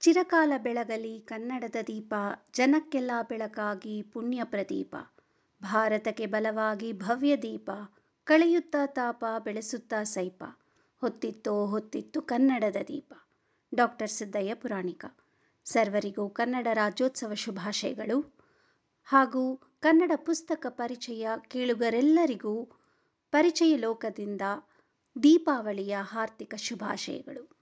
ಚಿರಕಾಲ ಬೆಳಗಲಿ ಕನ್ನಡದ ದೀಪ, ಜನಕ್ಕೆಲ್ಲ ಬೆಳಕಾಗಿ ಪುಣ್ಯ ಪ್ರದೀಪ. ಭಾರತಕ್ಕೆ ಬಲವಾಗಿ ಭವ್ಯ ದೀಪ, ಕಳೆಯುತ್ತಾ ತಾಪ ಬೆಳೆಸುತ್ತಾ ಸೈಪ, ಹೊತ್ತಿತ್ತೋ ಹೊತ್ತಿತ್ತು ಕನ್ನಡದ ದೀಪ. ಡಾಕ್ಟರ್ ಸಿದ್ದಯ್ಯ ಪುರಾಣಿಕ. ಸರ್ವರಿಗೂ ಕನ್ನಡ ರಾಜ್ಯೋತ್ಸವ ಶುಭಾಶಯಗಳು. ಹಾಗೂ ಕನ್ನಡ ಪುಸ್ತಕ ಪರಿಚಯ ಕೇಳುಗರೆಲ್ಲರಿಗೂ ಪರಿಚಯ ಲೋಕದಿಂದ ದೀಪಾವಳಿಯ ಹಾರ್ದಿಕ ಶುಭಾಶಯಗಳು.